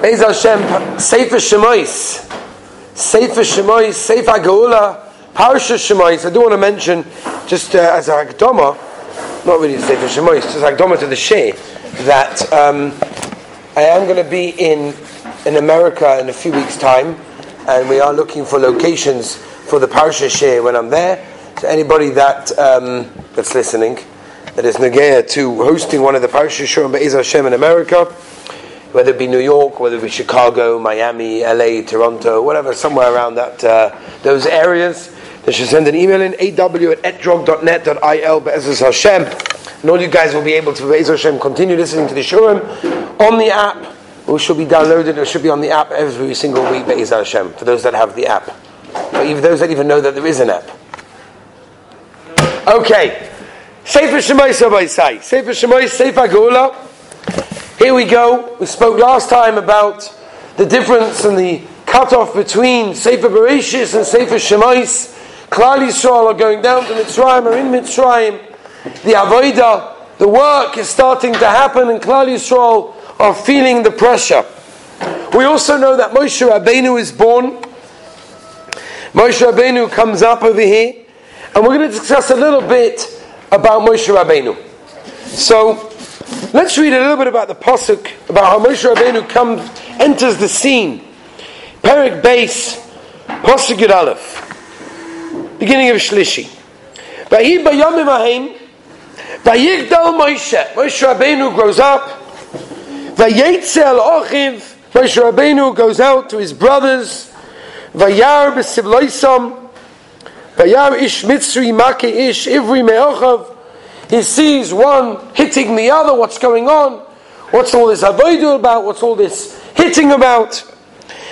Be'ez Hashem, Sefer Shemois, Sefer Shemois, Sefer Geula, Parsha Shemois. I do want to mention, just uh, as a Hakdama, not really Sefer Shemois, just Hakdama to the Sheh, that um, I am going to be in, in America in a few weeks' time, and we are looking for locations for the Parsha Sheh when I'm there. So anybody that um, that's listening, that is Nagaya to hosting one of the Parsha Shurim Be'ez Hashem in America, whether it be New York, whether it be Chicago, Miami, LA, Toronto, whatever, somewhere around that uh, those areas, they should send an email in aw at etrog.net.il Be'ez Hashem. And all you guys will be able to Be'ez Hashem continue listening to the Shiurim on the app, which should be downloaded, it should be on the app every single week Be'ez Hashem, for those that have the app. But even those that even know that there is an app. Okay. Sefer Shemois Rabbi Sefer Shemois, Sefer Geula. Here we go. We spoke last time about the difference and the cutoff between Sefer Bereshis and Sefer Shemois. Klal Yisrael are going down to Mitzrayim, are in Mitzrayim. The Avodah, the work is starting to happen, and Klal Yisrael are feeling the pressure. We also know that Moshe Rabbeinu is born. Moshe Rabbeinu comes up over here, and we're going to discuss a little bit about Moshe Rabbeinu. So, let's read a little bit about the pasuk about how Moshe Rabbeinu comes, enters the scene. Perik Base, pasuk Yud Aleph, beginning of Shlishi. Vayid bayomim ahim, vayigdal Moshe. Moshe Rabbeinu grows up. Vayetzel ochiv. Moshe Rabbeinu goes out to his brothers. Vayar b'sivloisam, vayar ish mitzri maki ish ivri me'ochav. He sees one hitting the other. What's going on? What's all this avodah about? What's all this hitting about?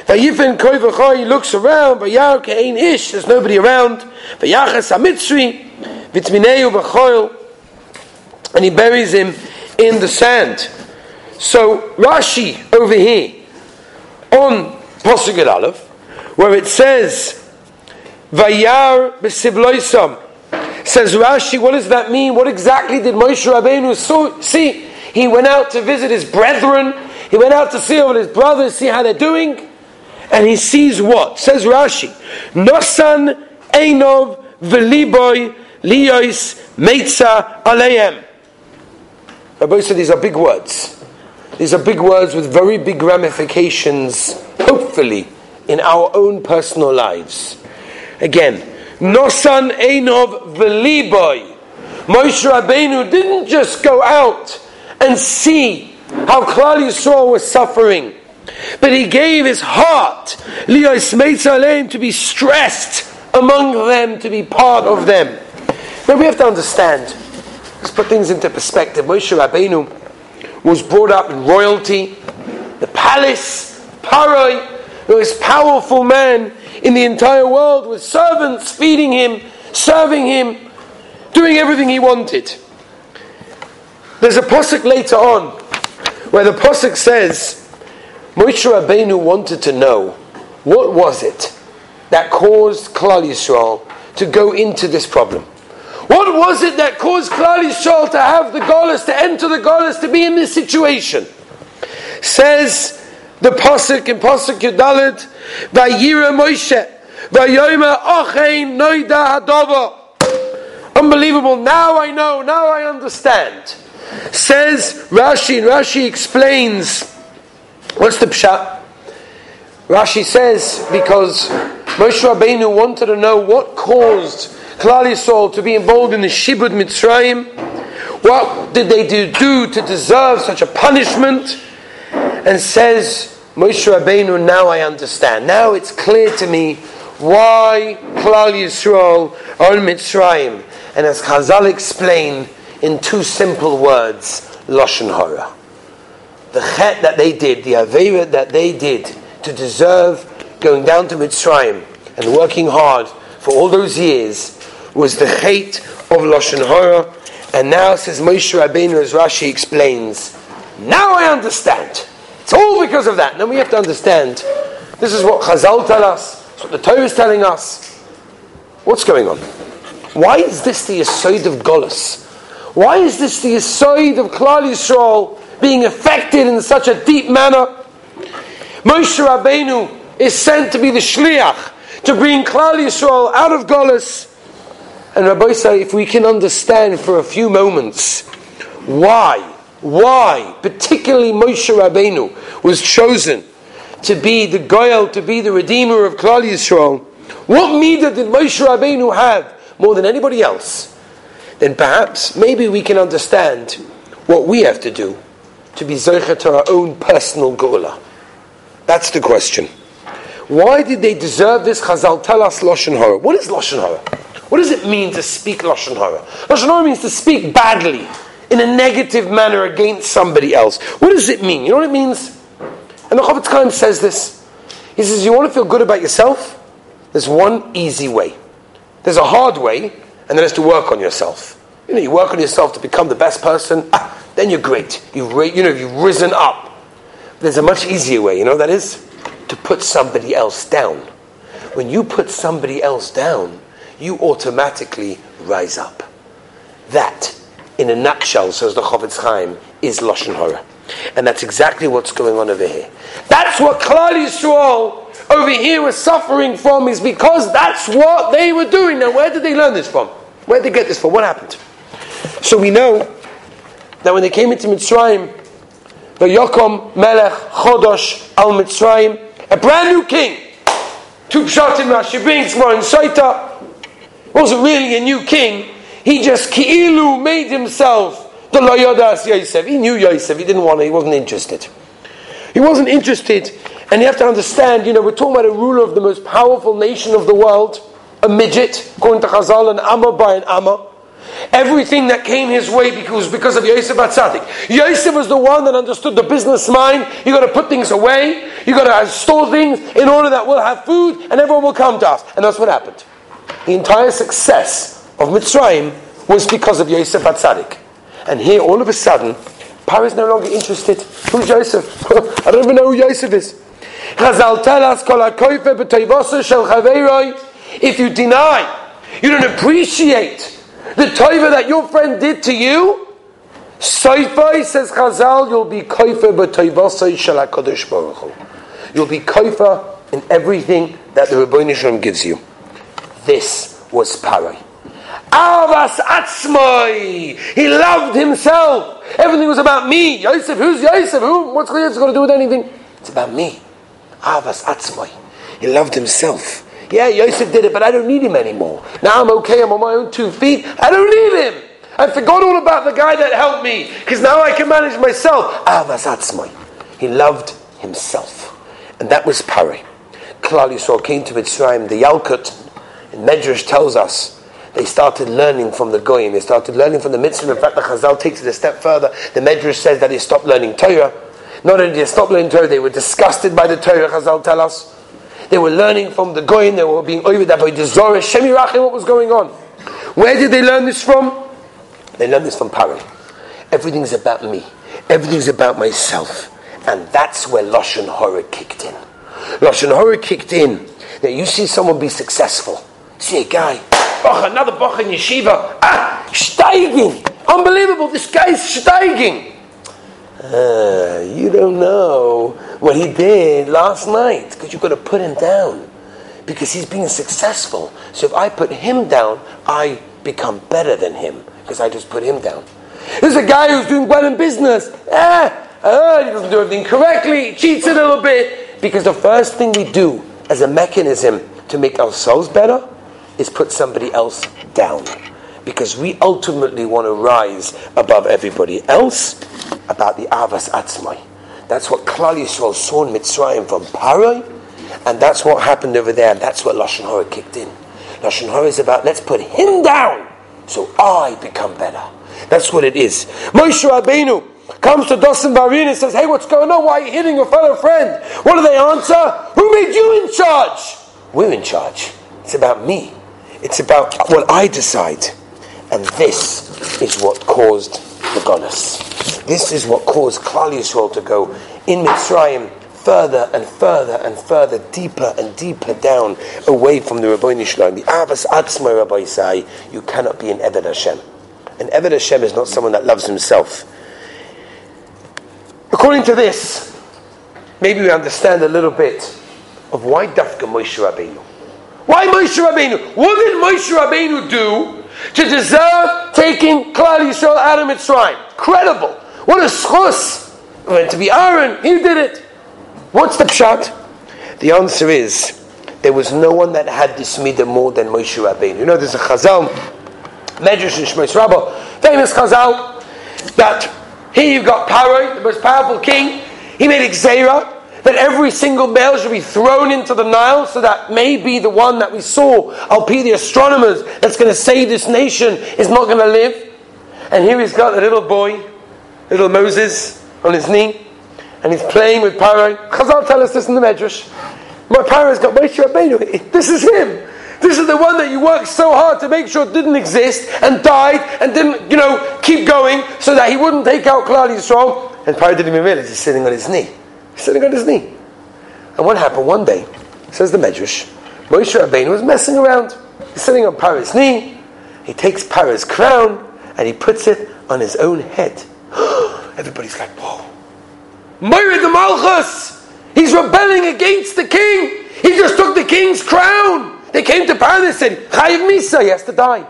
Vayifin koi v'choy, looks around. Vayar ke'ein ish, there's nobody around. Vayachas hamitzri, vitmineu v'choil, and he buries him in the sand. So Rashi over here on Pasuk Aleph where it says, Vayar b'sivloisam. Says Rashi, what does that mean? What exactly did Moshe Rabbeinu see? He went out to visit his brethren. He went out to see all his brothers, see how they're doing. And he sees what? Says Rashi, Nosan Einov v'liboy liyos meitza aleim. Rabbi said these are big words. These are big words with very big ramifications, hopefully, in our own personal lives. Again, Nosan Einov Veliboy. Moshe Rabbeinu didn't just go out and see how Klal Yisrael was suffering, but he gave his heart, to be stressed among them, to be part of them. Now we have to understand, let's put things into perspective. Moshe Rabbeinu was brought up in royalty, the palace, Paroi, the most powerful man in the entire world with servants feeding him, serving him, doing everything he wanted. There's a posuk later on where the posuk says Moshe Rabbeinu wanted to know what was it that caused Klal Yisrael to go into this problem. What was it that caused Klal Yisrael to have the Golas, to enter the Golas, to be in this situation? Says the pasuk in pasuk Yudalit, Vayira Moshe, Vayoma Achein Noida Hadova. Unbelievable. Now I know. Now I understand. Says Rashi, and Rashi explains. What's the pshat? Rashi says because Moshe Rabbeinu wanted to know what caused Klal Yisrael to be involved in the Shibud Mitzrayim. What did they do, do to deserve such a punishment? and says, Moshe Rabbeinu, now I understand. Now it's clear to me why Klal Yisrael in Mitzrayim. And as Chazal explain in two simple words, Lashon Hara. The chet that they did, the Avera that they did to deserve going down to Mitzrayim and working hard for all those years was the hate of Lashon Hara. And now says Moshe Rabbeinu, as Rashi explains, now I understand. It's all because of that. Now we have to understand this is what Chazal tell us, what the Torah is telling us. What's going on? Why is this the Yisoid of Golas? Why is this the Yisoid of Klal Yisrael being affected in such a deep manner? Moshe Rabbeinu is sent to be the shliach to bring Klal Yisrael out of Golis. And Rabbi say, if we can understand for a few moments why, why, particularly Moshe Rabbeinu was chosen to be the Goyal, to be the Redeemer of Klal Yisrael, what midah did Moshe Rabbeinu have more than anybody else? Then perhaps, maybe we can understand what we have to do to be Zoichet to our own personal Geula. That's the question. Why did they deserve this? Chazal tell us Lashon Hara. What is Lashon Hara? What does it mean to speak Lashon Hara? Lashon Hara means to speak badly, in a negative manner against somebody else. What does it mean? You know what it means? And the Chofetz Chaim says this. He says, you want to feel good about yourself? There's one easy way. There's a hard way, and then there's to work on yourself. You know, you work on yourself to become the best person, ah, then you're great. You've, you know, you've risen up. There's a much easier way, you know that is? To put somebody else down. When you put somebody else down, you automatically rise up. That, in a nutshell, says the Chofetz Chaim, is Lashon Hara. And that's exactly what's going on over here. That's what Klal Yisrael over here was suffering from is because that's what they were doing. Now, where did they learn this from? Where did they get this from? What happened? So we know that when they came into Mitzrayim, the Yokom Melech Chodosh al Mitzrayim, a brand new king, two in Rashi brings more Saita, wasn't really a new king. He just ki'ilu made himself the Loyodas Yosef. He knew Yosef. He didn't want it. He wasn't interested. He wasn't interested. And you have to understand, you know, we're talking about a ruler of the most powerful nation of the world, a midget, according to Chazal, an Amma by an Amma. Everything that came his way because, because of Yosef Atzadik. Yosef was the one that understood the business mind. You got to put things away. You got to store things in order that we'll have food and everyone will come to us. And that's what happened. The entire success of Mitzrayim was because of Yosef Atzadik. And here, all of a sudden, Paro is no longer interested. Who's Yosef? I don't even know who Yosef is. Chazal tell us, if you deny, you don't appreciate the tova that your friend did to you, Soifai says Chazal, you'll be koifer b'toivasai shel HaKadosh Baruch. You'll be koifer in everything that the Rebbeinu Shalom gives you. This was Parai. Avas atzmoi. He loved himself. Everything was about me. Yosef, who's Yosef? Who? What's Yosef going to do with anything? It's about me. Avas atzmoi. He loved himself. Yeah, Yosef did it, but I don't need him anymore. Now I'm okay. I'm on my own two feet. I don't need him. I forgot all about the guy that helped me because now I can manage myself. Avas atzmoi. He loved himself, and that was Pari. Klal Yisrael came to Mitzrayim. The Yalkut in Medrash tells us they started learning from the Goyim. They started learning from the mitzvah. In fact, the Chazal takes it a step further. The Medrash says that they stopped learning Torah. Not only did they stop learning Torah, they were disgusted by the Torah, Chazal tell us. They were learning from the Goyim. They were being over that by the Zorah, Shemirachim, what was going on. Where did they learn this from? They learned this from Pari. Everything's about me. Everything's about myself. And that's where Lashon Hora kicked in. Lashon Hora kicked in. That you see someone be successful. See a guy, Another Bach in yeshiva. Ah, steiging. Unbelievable. This guy's steiging. Uh, you don't know what he did last night because you've got to put him down because he's being successful. So if I put him down, I become better than him because I just put him down. There's a guy who's doing well in business. Ah, uh, he doesn't do everything correctly, he cheats a little bit. Because the first thing we do as a mechanism to make ourselves better is put somebody else down. Because we ultimately want to rise above everybody else about the Avas Atzmai. That's what Klal Yisrael saw in Mitzrayim from Parai, and that's what happened over there, and that's what Lashon Hora kicked in. Lashon Hora is about, let's put him down, so I become better. That's what it is. Moshe Rabbeinu comes to Dosan Barin and says, hey, what's going on? Why are you hitting your fellow friend? What do they answer? Who made you in charge? We're in charge. It's about me. It's about what I decide. And this is what caused the Golas. This is what caused Klal Yisrael to go in Mitzrayim further and further and further, deeper and deeper down, away from the Rabbi Shalom. The Avas Atzma Rabbi say, you cannot be an Eved Hashem. An Eved Hashem is not someone that loves himself. According to this, maybe we understand a little bit of why Dafka Moshe Rabbeinu. Why Moshe Rabbeinu? What did Moshe Rabbeinu do to deserve taking Klal Yisrael out of Mitzrayim? Incredible. What a schus. Went to be Aaron. He did it. What's the pshat? The answer is there was no one that had this midah more than Moshe Rabbeinu. You know, there's a Chazal, Medrash and Shmos Rabbah, famous Chazal, that here you've got Paro, the most powerful king. He made Xera, that every single male should be thrown into the Nile so that maybe the one that we saw, Alpi the astronomers, that's going to save this nation is not going to live. And here he's got a little boy, little Moses, on his knee, and he's playing with Paro. Chazal tell us this in the Medrash. My Paro's got Moshe Rabbeinu. This is him. This is the one that you worked so hard to make sure didn't exist and died and didn't, you know, keep going so that he wouldn't take out Klal Yisrael. And Paro didn't even realize he's sitting on his knee. He's sitting on his knee. And what happened one day, says the Medrash, Moshe Rabbeinu was messing around. He's sitting on Paro's knee. He takes Paro's crown and he puts it on his own head. Everybody's like, whoa. Moira the Malchus! He's rebelling against the king! He just took the king's crown! They came to Paro and said, Chayiv Misa, he has to die.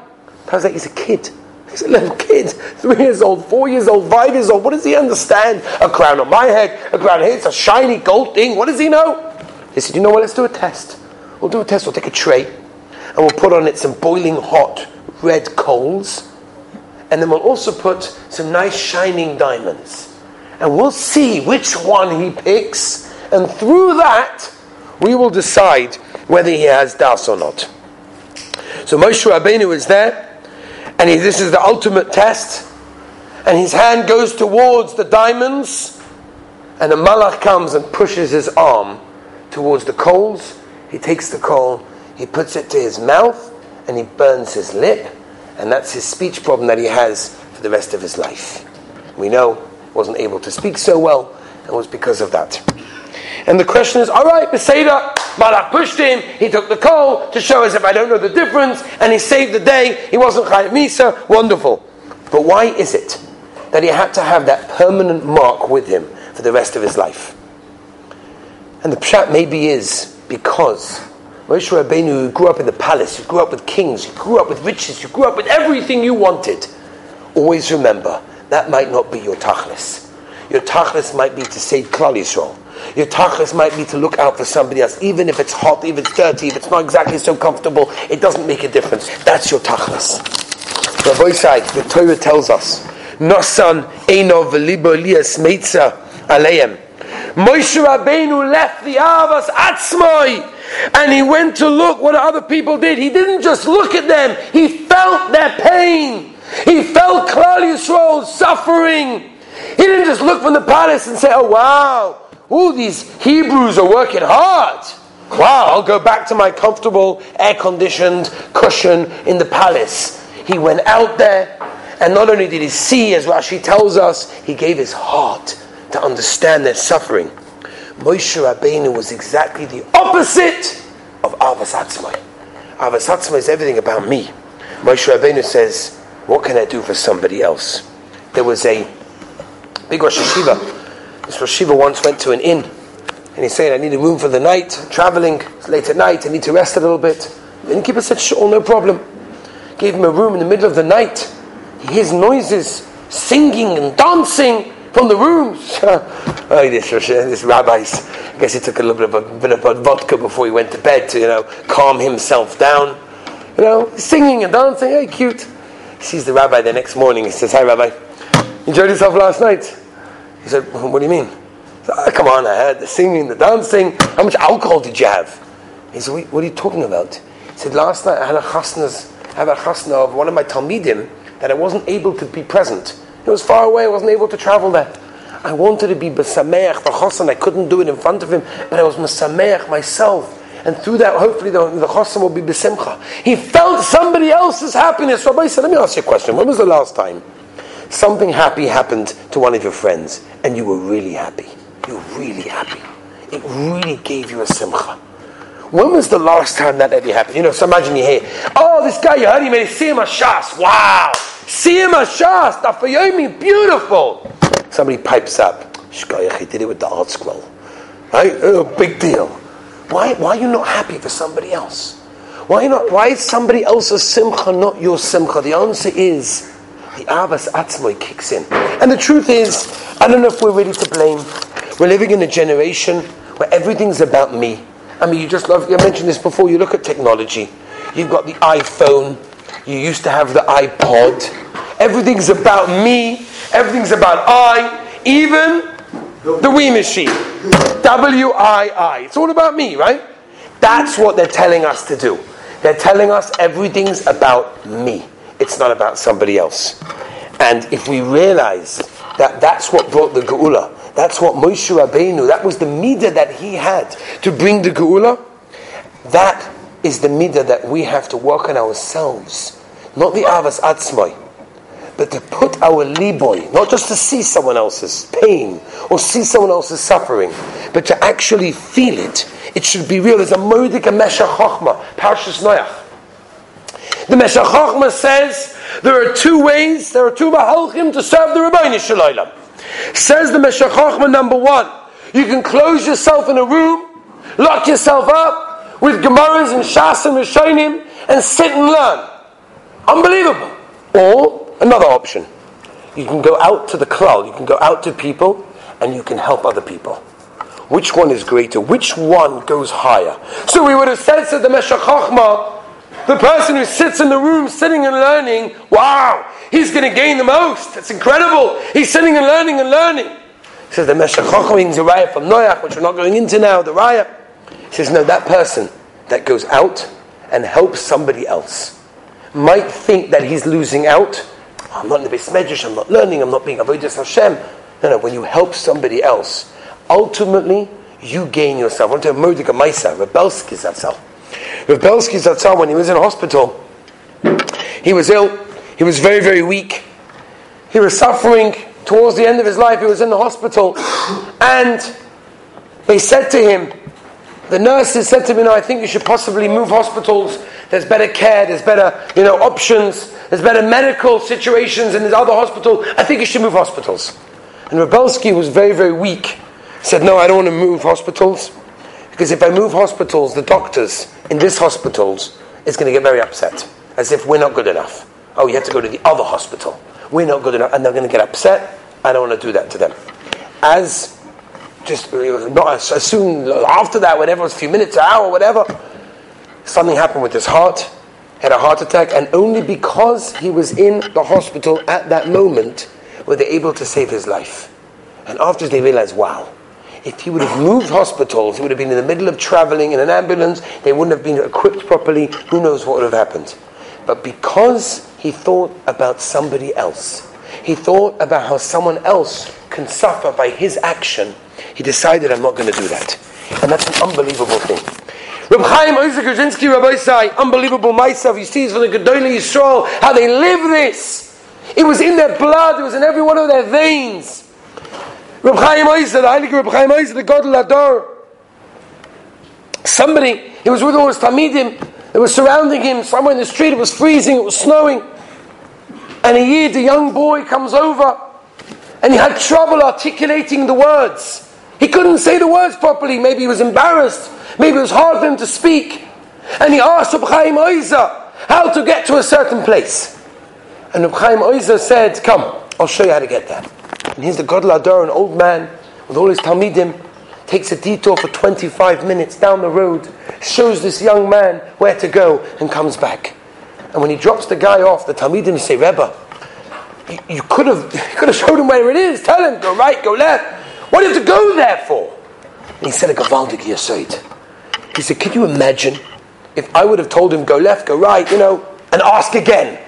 Paro's like, he's a kid. He's a little kid, three years old, four years old, five years old. What does he understand? A crown on my head, a crown here, it's a shiny gold thing. What does he know? He said, You know what? Let's do a test. We'll do a test. We'll take a tray and we'll put on it some boiling hot red coals. And then we'll also put some nice shining diamonds. And we'll see which one he picks. And through that, we will decide whether he has das or not. So Moshe Rabbeinu is there and he, this is the ultimate test. And his hand goes towards the diamonds, and the malach comes and pushes his arm towards the coals. He takes the coal, he puts it to his mouth, and he burns his lip, and that's his speech problem that he has for the rest of his life. We know wasn't able to speak so well, and was because of that. And the question is, all right, Beseda, Malach pushed him, he took the coal to show us if I don't know the difference, and he saved the day, he wasn't Chayiv Misa, wonderful. But why is it that he had to have that permanent mark with him for the rest of his life? And the pshat maybe is because Moshe Rabbeinu who grew up in the palace, you grew up with kings, you grew up with riches, you grew up with everything you wanted. Always remember, that might not be your tachlis. Your tachlis might be to save Klal Yisrael. Your tachlis might be to look out for somebody else, even if it's hot, even if it's dirty, if it's not exactly so comfortable, it doesn't make a difference. That's your tachlis. Rabbi side, the Torah tells us, Nosan Eino v'libo lias meitza aleim. Moshe Rabbeinu left the Avas Atzmoi and he went to look what other people did. He didn't just look at them, he felt their pain. He felt Klal Yisrael's suffering. He didn't just look from the palace and say, oh wow, Ooh, these Hebrews are working hard. Wow, I'll go back to my comfortable, air conditioned cushion in the palace. He went out there, and not only did he see, as Rashi tells us, he gave his heart to understand their suffering. Moshe Rabbeinu was exactly the opposite of Avas Atzmai. Avas Atzmai is everything about me. Moshe Rabbeinu says, What can I do for somebody else? There was a big Rosh Yeshiva this Rosh Yeshiva once went to an inn and he said, I need a room for the night, traveling, it's late at night, I need to rest a little bit. The innkeeper said, sure, no problem. Gave him a room in the middle of the night. He hears noises, singing and dancing from the rooms. oh, this, this rabbi's, I guess he took a little bit of a bit of vodka before he went to bed to, you know, calm himself down. You know, singing and dancing, hey, cute. He sees the rabbi the next morning, he says, Hi, rabbi. Enjoyed yourself last night? He said, What do you mean? Said, oh, come on, I had the singing, the dancing. How much alcohol did you have? He said, What are you talking about? He said, Last night I had a chasnas, I a chasna of one of my talmidim that I wasn't able to be present. It was far away, I wasn't able to travel there. I wanted to be besameach for chassan, I couldn't do it in front of him, but I was mesameach myself. And through that, hopefully, the, the will be besimcha. He felt somebody else's happiness. Rabbi said, Let me ask you a question. When was the last time something happy happened to one of your friends and you were really happy. You were really happy. It really gave you a simcha. When was the last time that ever happened? You know, so imagine you hear, oh, this guy you heard he made a Shas. Wow! Siyum Shas, Daf Yomi, beautiful! Somebody pipes up, Shkoyach, he did it with the ArtScroll. Right? Oh, big deal. Why, why are you not happy for somebody else? Why not? Why is somebody else's simcha not your simcha? The answer is the avas atzmoy kicks in. And the truth is, I don't know if we're ready to blame. We're living in a generation where everything's about me. I mean, you just love. I mentioned this before. You look at technology. You've got the iPhone. You used to have the iPod. Everything's about me. Everything's about I. Even the Wii machine. W I I. It's all about me, right? That's what they're telling us to do. They're telling us everything's about me. It's not about somebody else. And if we realize that that's what brought the Geula, that's what Moshe Rabbeinu, that was the midah that he had to bring the Geula, that is the midah that we have to work on ourselves. Not the Avas Atzmai but to put our liboy, not just to see someone else's pain or see someone else's suffering, but to actually feel it. It should be real. There's a Moedik a Chochma, Parshas Noach. The Meshech Chochma says there are two ways, there are two Mahalchim to serve the Rabbi Shalom. Says the Meshech Chochma number one, you can close yourself in a room, lock yourself up with Gemaras and Shas and Rishonim and sit and learn. Unbelievable. Or Another option. You can go out to the crowd, you can go out to people, and you can help other people. Which one is greater? Which one goes higher? So we would have said to the Meshech Chochma, the person who sits in the room sitting and learning, wow, he's going to gain the most. It's incredible. He's sitting and learning and learning. He says the Meshech Chochma means the raya from Noach, which we're not going into now, the raya. He says, no, that person that goes out and helps somebody else might think that he's losing out, I'm not in the beis medrash, I'm not learning, I'm not being avodas Hashem. No, no, when you help somebody else, ultimately you gain yourself. I want to have Mordecai Rebelsky Zatzal. Rebelsky Zatzal, when he was in hospital, he was ill, he was very, very weak. He was suffering towards the end of his life, he was in the hospital, and they said to him, the nurses said to me, no, I think you should possibly move hospitals. There's better care, there's better, you know, options, there's better medical situations in this other hospital. I think you should move hospitals. And Rebelsky was very, very weak. He said, no, I don't want to move hospitals. Because if I move hospitals, the doctors in this hospitals is going to get very upset. As if we're not good enough. Oh, you have to go to the other hospital. We're not good enough. And they're going to get upset. I don't want to do that to them. As just not as, as soon after that, whenever it was a few minutes, an hour, whatever, something happened with his heart, had a heart attack, and only because he was in the hospital at that moment were they able to save his life. And after they realized, wow, if he would have moved hospitals, he would have been in the middle of traveling in an ambulance, they wouldn't have been equipped properly, who knows what would have happened. But because he thought about somebody else, he thought about how someone else can suffer by his action, he decided, I'm not going to do that. And that's an unbelievable thing. Reb Chaim Oizer Grodzinski, Rabbi Sai, unbelievable myself. You see, from the Gedolei Yisrael, how they live this. It was in their blood, it was in every one of their veins. Reb Chaim Oizer, the Heilige Reb Chaim the God Lador. Somebody, he was with all his Talmidim, they were surrounding him somewhere in the street, it was freezing, it was snowing. And a Yid, a young boy, comes over, and he had trouble articulating the words. He couldn't say the words properly. Maybe he was embarrassed. Maybe it was hard for him to speak. And he asked Reb Chaim Oizer how to get to a certain place. And Reb Chaim Oizer said, Come, I'll show you how to get there. And here's the Gadol Hador, an old man with all his Talmidim, takes a detour for 25 minutes down the road, shows this young man where to go, and comes back. And when he drops the guy off, the Talmidim say, Rebbe, you, you could have you could have showed him where it is. Tell him, go right, go left. What do you have to go there for? And he said a Gavaldik Yasaid. He said, Can you imagine if I would have told him, go left, go right, you know, and ask again?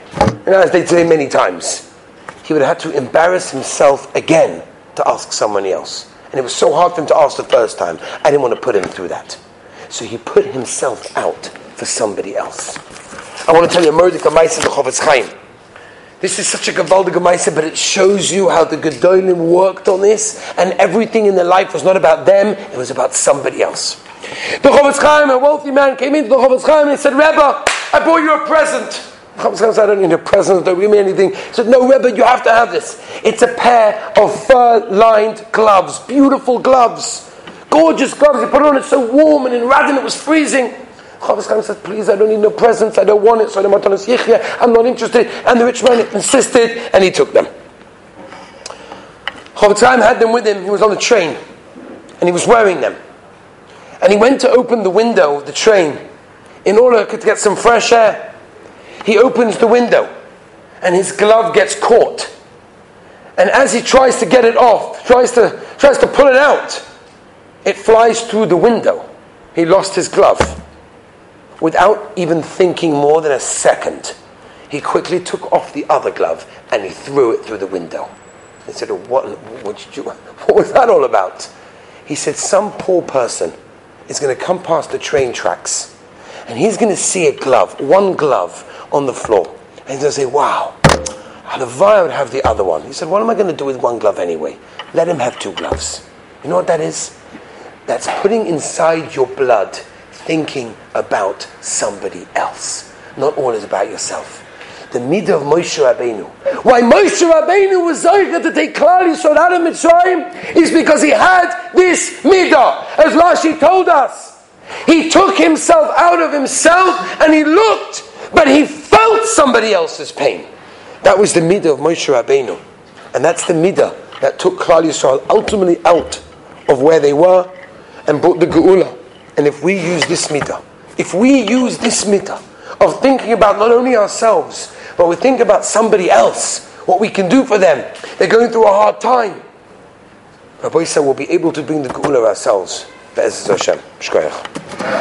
You know, as they say many times. He would have had to embarrass himself again to ask someone else. And it was so hard for him to ask the first time. I didn't want to put him through that. So he put himself out for somebody else. I want to tell you a in the Chofetz Chaim. This is such a Gavaldig Gemaisa, but it shows you how the Gedolim worked on this, and everything in their life was not about them, it was about somebody else. The Chofetz Chaim, a wealthy man, came into the Chofetz Chaim and said, Rebbe, I bought you a present. I don't need a present, don't give me anything. He said, no, Rebbe, you have to have this. It's a pair of fur-lined gloves, beautiful gloves. Gorgeous gloves. He put it on, it's so warm, and in Radin it was freezing. Chofetz Chaim said, please, I don't need no presents, I don't want it, so I'm not interested. And the rich man insisted, and he took them. Chofetz Chaim had them with him, he was on the train, and he was wearing them. And he went to open the window of the train in order to get some fresh air. He opens the window, and his glove gets caught. And as he tries to get it off, tries to, tries to pull it out, it flies through the window. He lost his glove. Without even thinking more than a second, he quickly took off the other glove and he threw it through the window. He said, what, what, you, what was that all about? He said, Some poor person is going to come past the train tracks and he's going to see a glove, one glove on the floor. And he's going to say, Wow, Halavai would have the other one. He said, What am I going to do with one glove anyway? Let him have two gloves. You know what that is? That's putting inside your blood thinking about somebody else. Not all is about yourself. The midah of Moshe Rabbeinu. Why Moshe Rabbeinu was Zoycha to take Klal Yisrael out of Mitzrayim is because he had this midah, as Rashi told us. He took himself out of himself and he looked, but he felt somebody else's pain. That was the midah of Moshe Rabbeinu. And that's the midah that took Klal Yisrael ultimately out of where they were and brought the Geula. And if we use this midah, if we use this midah of thinking about not only ourselves, but we think about somebody else, what we can do for them, they're going through a hard time. Rabbi said we'll be able to bring the Geula ourselves. Be'ez Hashem. Shkoyach.